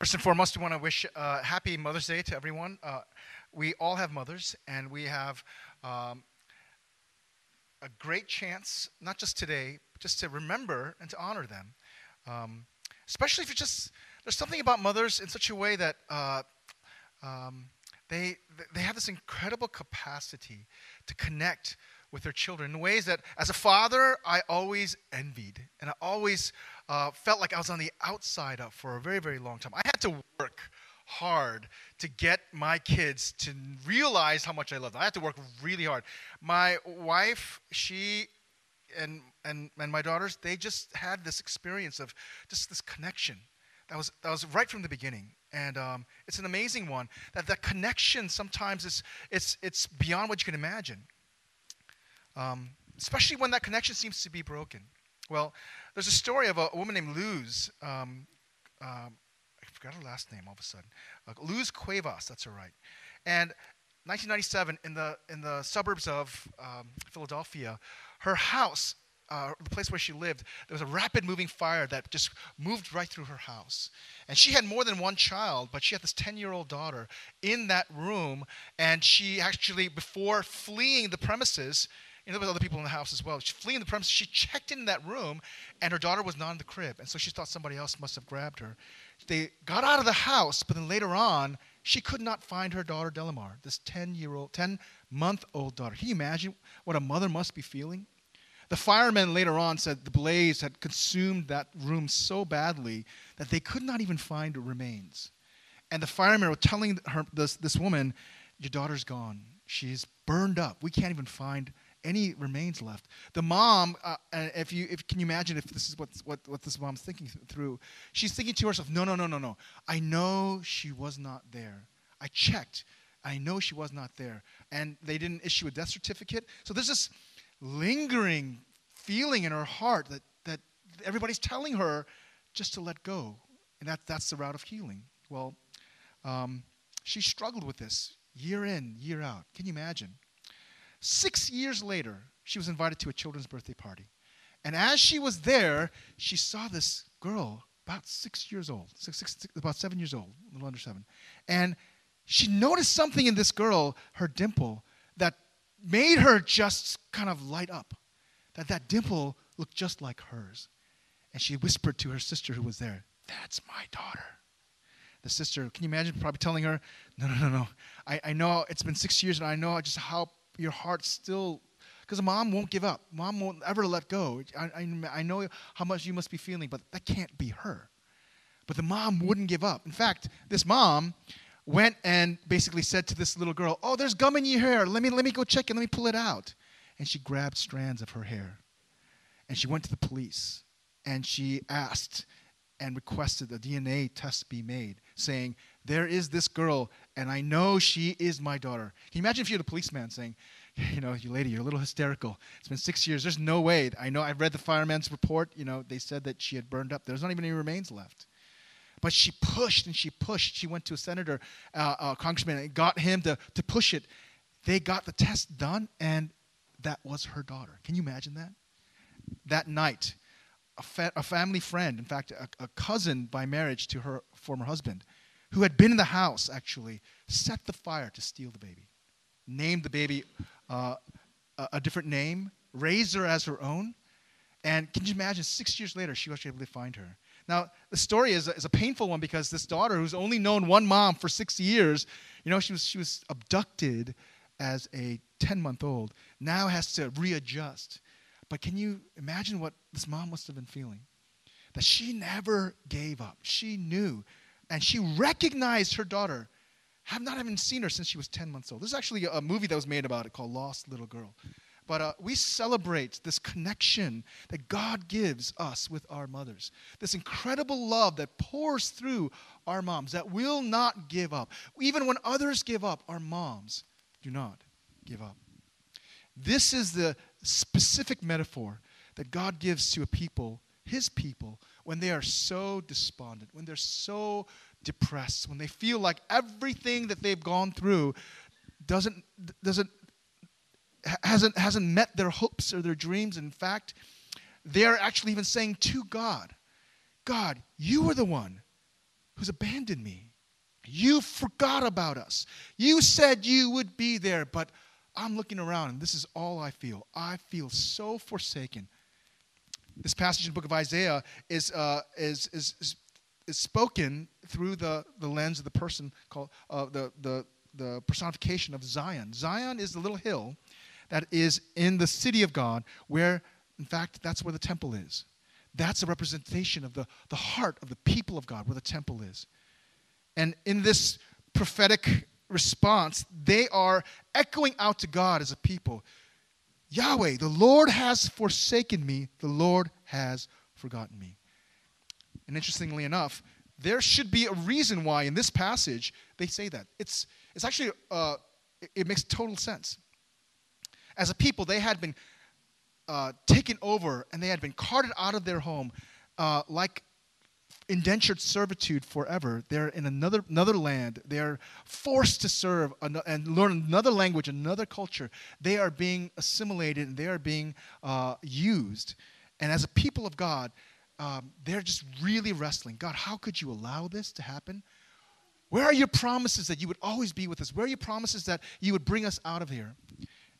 First and foremost, we want to wish uh, happy Mother's Day to everyone. Uh, we all have mothers, and we have um, a great chance, not just today, but just to remember and to honor them. Um, especially if you just, there's something about mothers in such a way that uh, um, they, they have this incredible capacity to connect with their children in ways that, as a father, I always envied. And I always uh, felt like I was on the outside of for a very, very long time. I had to work hard to get my kids to realize how much I love them. I had to work really hard. My wife, she and, and, and my daughters, they just had this experience of just this connection. That was, that was right from the beginning. And um, it's an amazing one. That that connection sometimes is it's, it's beyond what you can imagine. Um, especially when that connection seems to be broken. Well, there's a story of a, a woman named Luz. Um, um, I forgot her last name all of a sudden. Uh, Luz Cuevas, that's her right. And 1997, in the, in the suburbs of um, Philadelphia, her house, uh, the place where she lived, there was a rapid moving fire that just moved right through her house. And she had more than one child, but she had this 10 year old daughter in that room. And she actually, before fleeing the premises, know, there was other people in the house as well. She fleeing the premises. She checked in that room, and her daughter was not in the crib, and so she thought somebody else must have grabbed her. They got out of the house, but then later on, she could not find her daughter Delimar, this 10-year-old, 10-month-old daughter. Can you imagine what a mother must be feeling? The firemen later on said the blaze had consumed that room so badly that they could not even find remains. And the firemen were telling her, this, this woman, Your daughter's gone. She's burned up. We can't even find any remains left. The mom, uh, if you if can you imagine if this is what what what this mom's thinking through? She's thinking to herself, no, no, no, no, no. I know she was not there. I checked. I know she was not there, and they didn't issue a death certificate. So there's this lingering feeling in her heart that that everybody's telling her just to let go, and that that's the route of healing. Well, um, she struggled with this year in, year out. Can you imagine? Six years later, she was invited to a children's birthday party. And as she was there, she saw this girl, about six years old, six, six, six, about seven years old, a little under seven. And she noticed something in this girl, her dimple, that made her just kind of light up. That that dimple looked just like hers. And she whispered to her sister who was there, That's my daughter. The sister, can you imagine probably telling her, No, no, no, no. I, I know it's been six years and I know just how your heart still because mom won't give up. Mom won't ever let go. I, I, I, know how much you must be feeling but that can't be her. But the mom wouldn't give up. In fact this mom went and basically said to this little girl oh there's gum in your hair. Let me let me go check it. Let me pull it out. And she grabbed strands of her hair. And she went to the police. And she asked and requested a dna test be made saying there is this girl, and I know she is my daughter. Can you imagine if you had a policeman saying, you know, you lady, you're a little hysterical. It's been six years. There's no way. I know. I've read the fireman's report. You know, they said that she had burned up. There's not even any remains left. But she pushed and she pushed. She went to a senator, uh, a congressman, and got him to, to push it. They got the test done, and that was her daughter. Can you imagine that? That night, a, fa- a family friend, in fact, a, a cousin by marriage to her former husband, who had been in the house actually set the fire to steal the baby, named the baby uh, a, a different name, raised her as her own. And can you imagine, six years later, she was able to find her. Now, the story is a, is a painful one because this daughter, who's only known one mom for six years, you know, she was, she was abducted as a 10 month old, now has to readjust. But can you imagine what this mom must have been feeling? That she never gave up. She knew and she recognized her daughter. Have not even seen her since she was 10 months old. This is actually a movie that was made about it called Lost Little Girl. But uh, we celebrate this connection that God gives us with our mothers. This incredible love that pours through our moms, that will not give up. Even when others give up, our moms do not give up. This is the specific metaphor that God gives to a people, his people, when they are so despondent, when they're so depressed, when they feel like everything that they've gone through doesn't, doesn't, hasn't, hasn't met their hopes or their dreams. In fact, they are actually even saying to God, God, you are the one who's abandoned me. You forgot about us. You said you would be there, but I'm looking around and this is all I feel. I feel so forsaken. This passage in the book of Isaiah is, uh, is, is, is, is, spoken through the, the lens of the person called uh, the, the, the personification of Zion. Zion is the little hill that is in the city of God, where, in fact, that's where the temple is. That's a representation of the, the heart of the people of God, where the temple is. And in this prophetic response, they are echoing out to God as a people Yahweh, the Lord has forsaken me, the Lord has forgotten me. And interestingly enough, there should be a reason why in this passage they say that. It's, it's actually, uh, it, makes total sense. As a people, they had been uh, taken over and they had been carted out of their home uh, like indentured servitude forever. They're in another, another land. They're forced to serve and learn another language, another culture. They are being assimilated and they are being uh, used. And as a people of God, um, they're just really wrestling. God, how could you allow this to happen? Where are your promises that you would always be with us? Where are your promises that you would bring us out of here?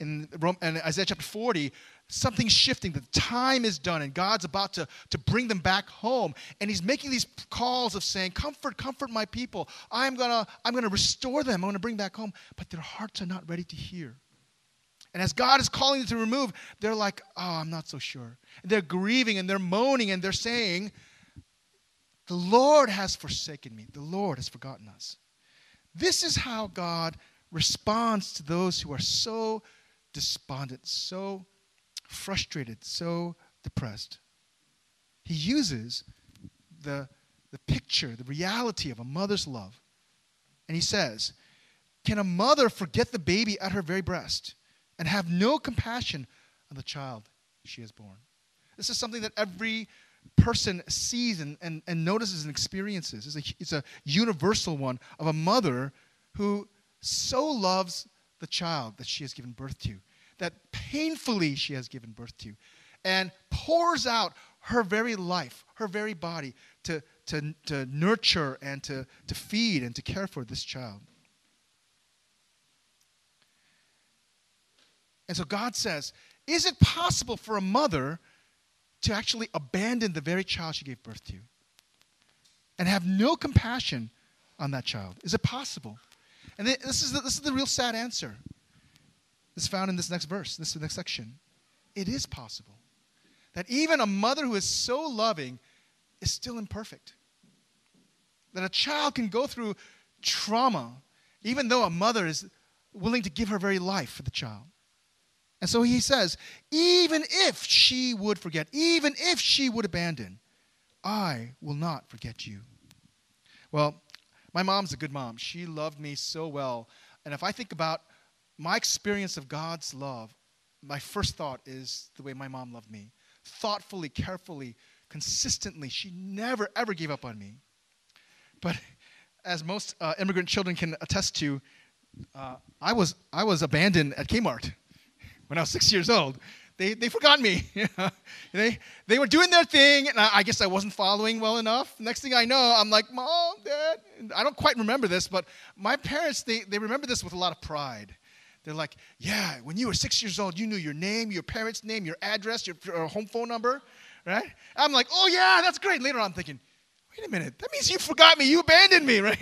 In, in Isaiah chapter 40, something's shifting. The time is done, and God's about to, to bring them back home. And He's making these calls of saying, Comfort, comfort my people. I'm gonna, I'm gonna restore them. I'm gonna bring back home. But their hearts are not ready to hear. And as God is calling them to remove, they're like, Oh, I'm not so sure. And they're grieving and they're moaning and they're saying, The Lord has forsaken me. The Lord has forgotten us. This is how God responds to those who are so despondent, so frustrated, so depressed. He uses the, the picture, the reality of a mother's love. And he says, Can a mother forget the baby at her very breast and have no compassion on the child she has born? This is something that every person sees and, and, and notices and experiences. It's a, it's a universal one of a mother who so loves the child that she has given birth to that painfully she has given birth to, and pours out her very life, her very body to, to, to nurture and to, to feed and to care for this child. And so God says, Is it possible for a mother to actually abandon the very child she gave birth to and have no compassion on that child? Is it possible? And this is the, this is the real sad answer It's found in this next verse, this next section. It is possible that even a mother who is so loving is still imperfect. That a child can go through trauma, even though a mother is willing to give her very life for the child. And so he says, even if she would forget, even if she would abandon, I will not forget you. Well, my mom's a good mom. She loved me so well. And if I think about my experience of God's love, my first thought is the way my mom loved me. Thoughtfully, carefully, consistently. She never, ever gave up on me. But as most uh, immigrant children can attest to, uh, I, was, I was abandoned at Kmart when I was six years old. They, they forgot me. they, they were doing their thing, and I, I, guess I wasn't following well enough. Next thing I know, I'm like, Mom, Dad. I don't quite remember this, but my parents, they, they remember this with a lot of pride. They're like, yeah, when you were six years old, you knew your name, your parents' name, your address, your, your home phone number, right? I'm like, oh, yeah, that's great. Later on, I'm thinking, wait a minute, that means you forgot me, you abandoned me, right?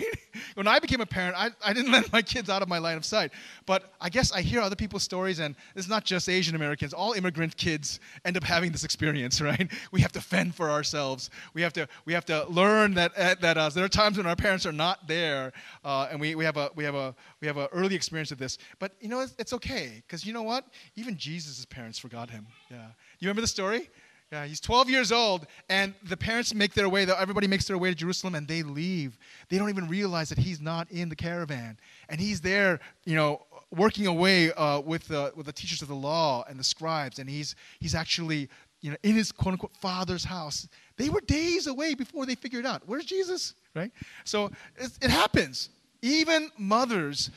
when I became a parent, I, I didn't let my kids out of my line of sight. But I guess I hear other people's stories, and it's not just Asian Americans, all immigrant kids end up having this experience, right? We have to fend for ourselves. We have to, we have to learn that, uh, that uh, there are times when our parents are not there, uh, and we, we have a we have a we have an early experience of this. But you know, it's, it's okay, because you know what? Even Jesus' parents forgot him. Yeah. You remember the story? Yeah, he's 12 years old, and the parents make their way, though, everybody makes their way to Jerusalem, and they leave. They don't even realize that he's not in the caravan. And he's there, you know, working away uh, with, the, with the teachers of the law and the scribes, and he's, he's actually, you know, in his quote unquote father's house. They were days away before they figured out, where's Jesus, right? So it happens. Even mothers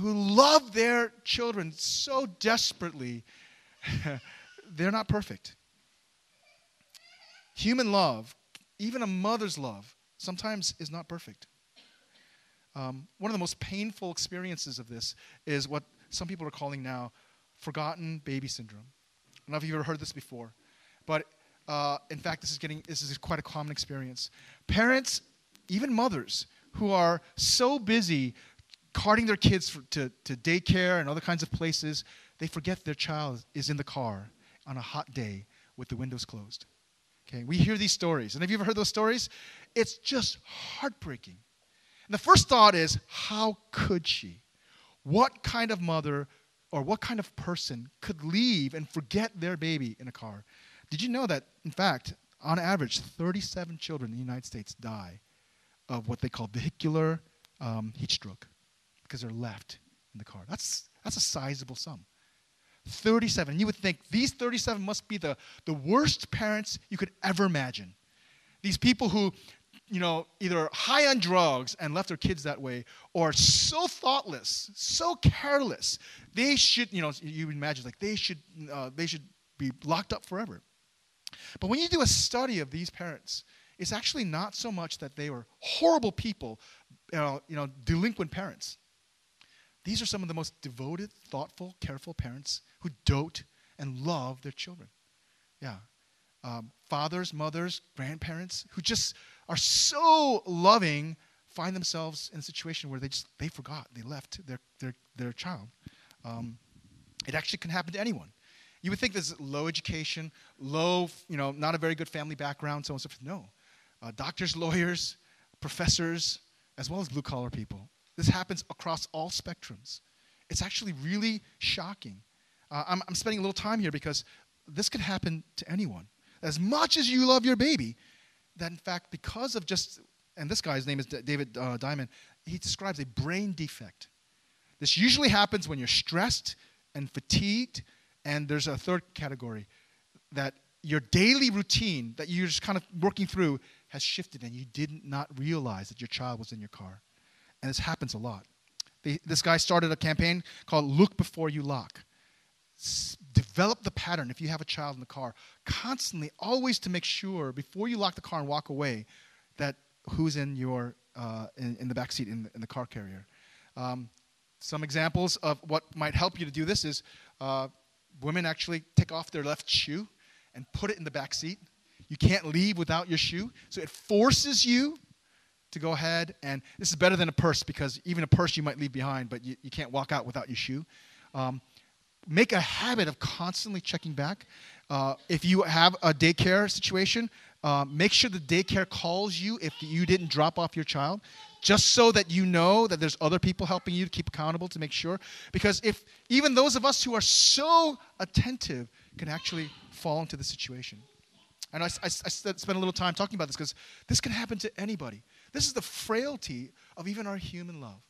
who love their children so desperately, they're not perfect Human love, even a mother's love, sometimes is not perfect. Um, one of the most painful experiences of this is what some people are calling now forgotten baby syndrome. I don't know if you've ever heard this before, but uh, in fact, this is getting this is quite a common experience. Parents, even mothers, who are so busy carting their kids for, to, to daycare and other kinds of places, they forget their child is in the car on a hot day with the windows closed. Okay, we hear these stories. And have you ever heard those stories? It's just heartbreaking. And the first thought is, how could she? What kind of mother or what kind of person could leave and forget their baby in a car? Did you know that, in fact, on average, 37 children in the United States die of what they call vehicular um, heat stroke because they're left in the car? That's, that's a sizable sum. 37. You would think these 37 must be the, the worst parents you could ever imagine. These people who, you know, either high on drugs and left their kids that way, or so thoughtless, so careless, they should, you know, you imagine like they should, uh, they should be locked up forever. But when you do a study of these parents, it's actually not so much that they were horrible people, you know, you know delinquent parents. These are some of the most devoted, thoughtful, careful parents who dote and love their children. Yeah. Um, fathers, mothers, grandparents who just are so loving find themselves in a situation where they just they forgot they left their their their child. Um, it actually can happen to anyone. You would think there's low education, low, you know, not a very good family background, so on and so forth. No. Uh, doctors, lawyers, professors, as well as blue collar people. This happens across all spectrums. It's actually really shocking. Uh, I'm, I'm spending a little time here because this could happen to anyone. As much as you love your baby, that in fact, because of just, and this guy's name is David uh, Diamond, he describes a brain defect. This usually happens when you're stressed and fatigued and there's a third category that your daily routine that you're just kind of working through has shifted and you did not realize that your child was in your car. And this happens a lot. this guy started a campaign called Look Before You Lock. S- develop the pattern if you have a child in the car, constantly, always to make sure before you lock the car and walk away that who's in your uh, in, in, the back seat in the, in the car carrier. Um, some examples of what might help you to do this is uh, women actually take off their left shoe and put it in the back seat. You can't leave without your shoe. So it forces you to go ahead and this is better than a purse because even a purse you might leave behind, but you, you can't walk out without your shoe. Um, make a habit of constantly checking back. Uh, if you have a daycare situation, uh, make sure the daycare calls you if you didn't drop off your child just so that you know that there's other people helping you to keep accountable to make sure. Because if even those of us who are so attentive can actually fall into the situation. And I, I, I spent a little time talking about this because this can happen to anybody. This is the frailty of even our human love.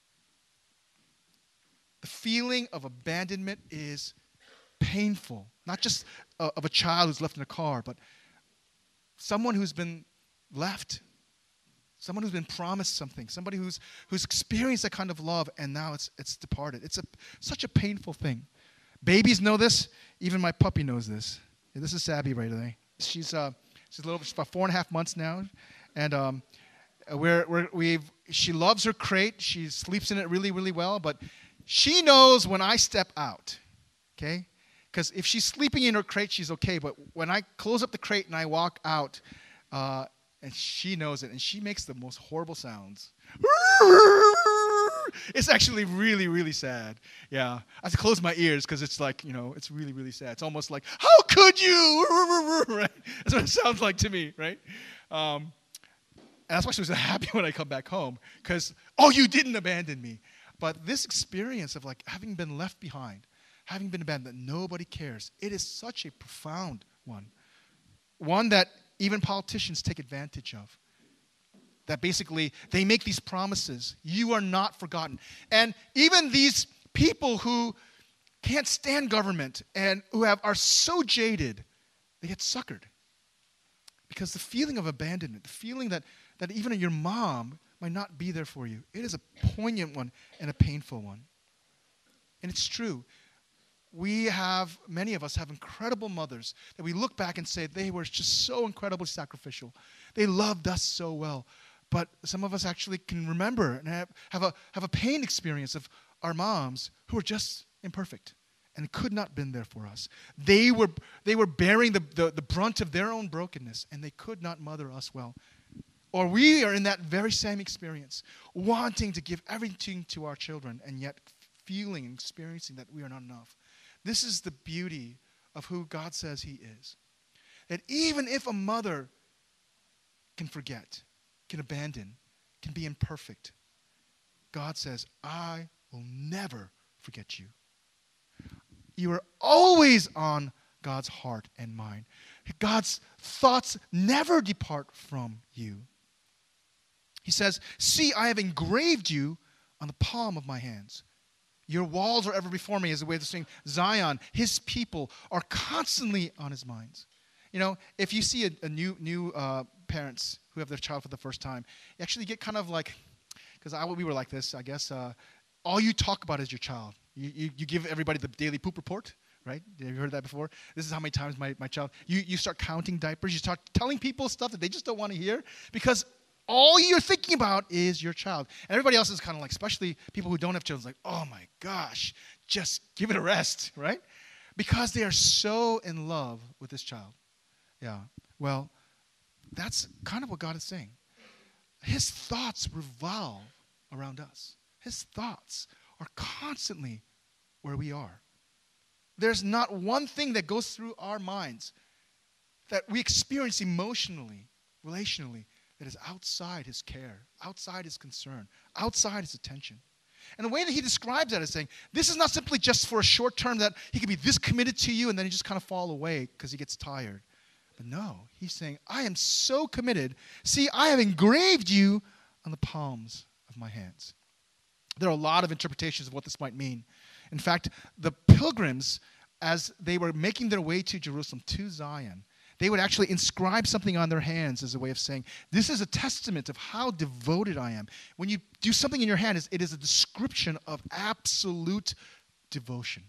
The feeling of abandonment is painful, not just uh, of a child who's left in a car, but someone who's been left someone who's been promised something, somebody who's, who's experienced that kind of love and now it's, it's departed. It's a, such a painful thing. Babies know this. Even my puppy knows this. Yeah, this is Sabby right there. She's, uh, she's a little, she's about four and a half months now. And um, we're, we're, we've, she loves her crate. She sleeps in it really, really well. But she knows when I step out, okay? Because if she's sleeping in her crate, she's okay. But when I close up the crate and I walk out, uh, and she knows it, and she makes the most horrible sounds. It's actually really, really sad. Yeah, I have to close my ears because it's like you know, it's really, really sad. It's almost like, how could you? Right? That's what it sounds like to me, right? Um, and that's why she was happy when I come back home because oh, you didn't abandon me. But this experience of like having been left behind, having been abandoned, nobody cares, it is such a profound one. One that even politicians take advantage of. That basically they make these promises you are not forgotten. And even these people who can't stand government and who have, are so jaded, they get suckered. Because the feeling of abandonment, the feeling that, that even your mom might not be there for you, it is a poignant one and a painful one. And it's true we have, many of us have incredible mothers that we look back and say they were just so incredibly sacrificial. They loved us so well. But some of us actually can remember and have, have, a, have a pain experience of our moms who were just imperfect and could not been there for us. They were, they were bearing the, the, the brunt of their own brokenness and they could not mother us well. Or we are in that very same experience, wanting to give everything to our children and yet feeling and experiencing that we are not enough. This is the beauty of who God says He is. That even if a mother can forget, can abandon, can be imperfect, God says, I will never forget you. You are always on God's heart and mind. God's thoughts never depart from you. He says, See, I have engraved you on the palm of my hands. Your walls are ever before me, as a way of saying, Zion, his people are constantly on his minds. You know, if you see a, a new, new uh, parents who have their child for the first time, you actually get kind of like, because we were like this, I guess, uh, all you talk about is your child. You, you, you give everybody the daily poop report, right? Have you heard that before? This is how many times my, my child, you, you start counting diapers, you start telling people stuff that they just don't want to hear because all you're thinking about is your child. And everybody else is kind of like, especially people who don't have children, like, oh my gosh, just give it a rest, right? Because they are so in love with this child. Yeah. Well, that's kind of what God is saying. His thoughts revolve around us, His thoughts are constantly where we are. There's not one thing that goes through our minds that we experience emotionally, relationally, that is outside his care, outside his concern, outside his attention. And the way that he describes that is saying, this is not simply just for a short term that he could be this committed to you and then he just kind of fall away because he gets tired. But no, he's saying, I am so committed. See, I have engraved you on the palms of my hands. There are a lot of interpretations of what this might mean. In fact, the pilgrims, as they were making their way to Jerusalem, to Zion, they would actually inscribe something on their hands as a way of saying, This is a testament of how devoted I am. When you do something in your hand, it is a description of absolute devotion.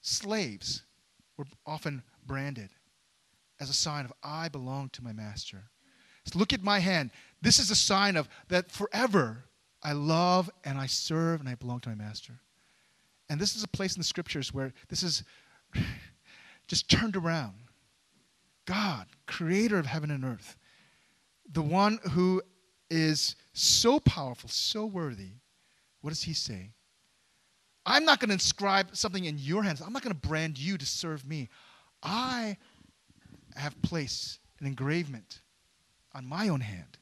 Slaves were often branded as a sign of, I belong to my master. So look at my hand. This is a sign of that forever I love and I serve and I belong to my master. And this is a place in the scriptures where this is just turned around. God, creator of heaven and earth, the one who is so powerful, so worthy, what does he say? I'm not going to inscribe something in your hands. I'm not going to brand you to serve me. I have placed an engravement on my own hand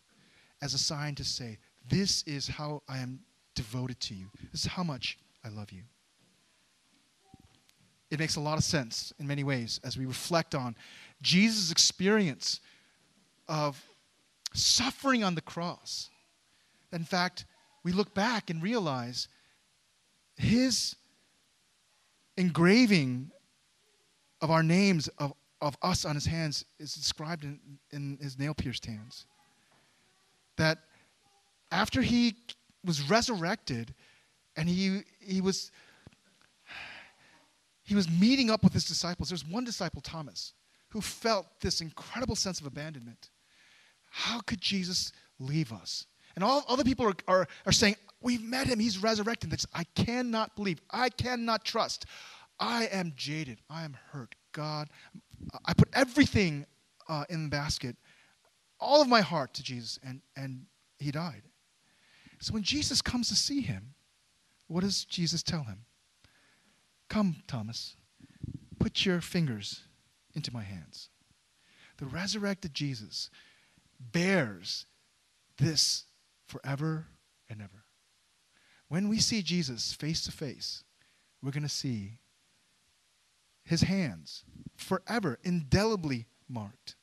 as a sign to say, This is how I am devoted to you. This is how much I love you. It makes a lot of sense in many ways as we reflect on Jesus' experience of suffering on the cross. In fact, we look back and realize his engraving of our names, of, of us on his hands, is described in, in his nail pierced hands. That after he was resurrected and he, he was he was meeting up with his disciples. There's one disciple, Thomas, who felt this incredible sense of abandonment. How could Jesus leave us? And all other people are, are, are saying, We've met him, he's resurrected. This, I cannot believe, I cannot trust. I am jaded, I am hurt. God, I put everything uh, in the basket, all of my heart to Jesus, and, and he died. So when Jesus comes to see him, what does Jesus tell him? Come, Thomas, put your fingers into my hands. The resurrected Jesus bears this forever and ever. When we see Jesus face to face, we're going to see his hands forever indelibly marked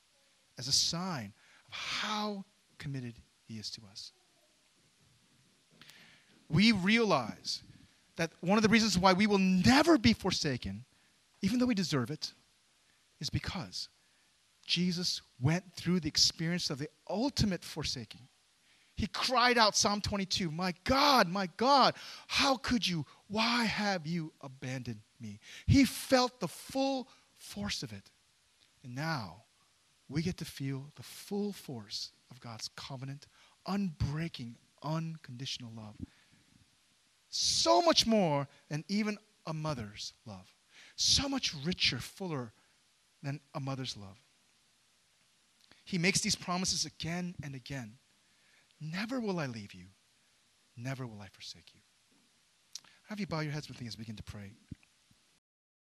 as a sign of how committed he is to us. We realize that one of the reasons why we will never be forsaken, even though we deserve it, is because Jesus went through the experience of the ultimate forsaking. He cried out, Psalm 22, My God, my God, how could you? Why have you abandoned me? He felt the full force of it. And now we get to feel the full force of of God's covenant, unbreaking, unconditional love. So much more than even a mother's love. So much richer, fuller than a mother's love. He makes these promises again and again. Never will I leave you. Never will I forsake you. Have you bow your heads with me as we begin to pray.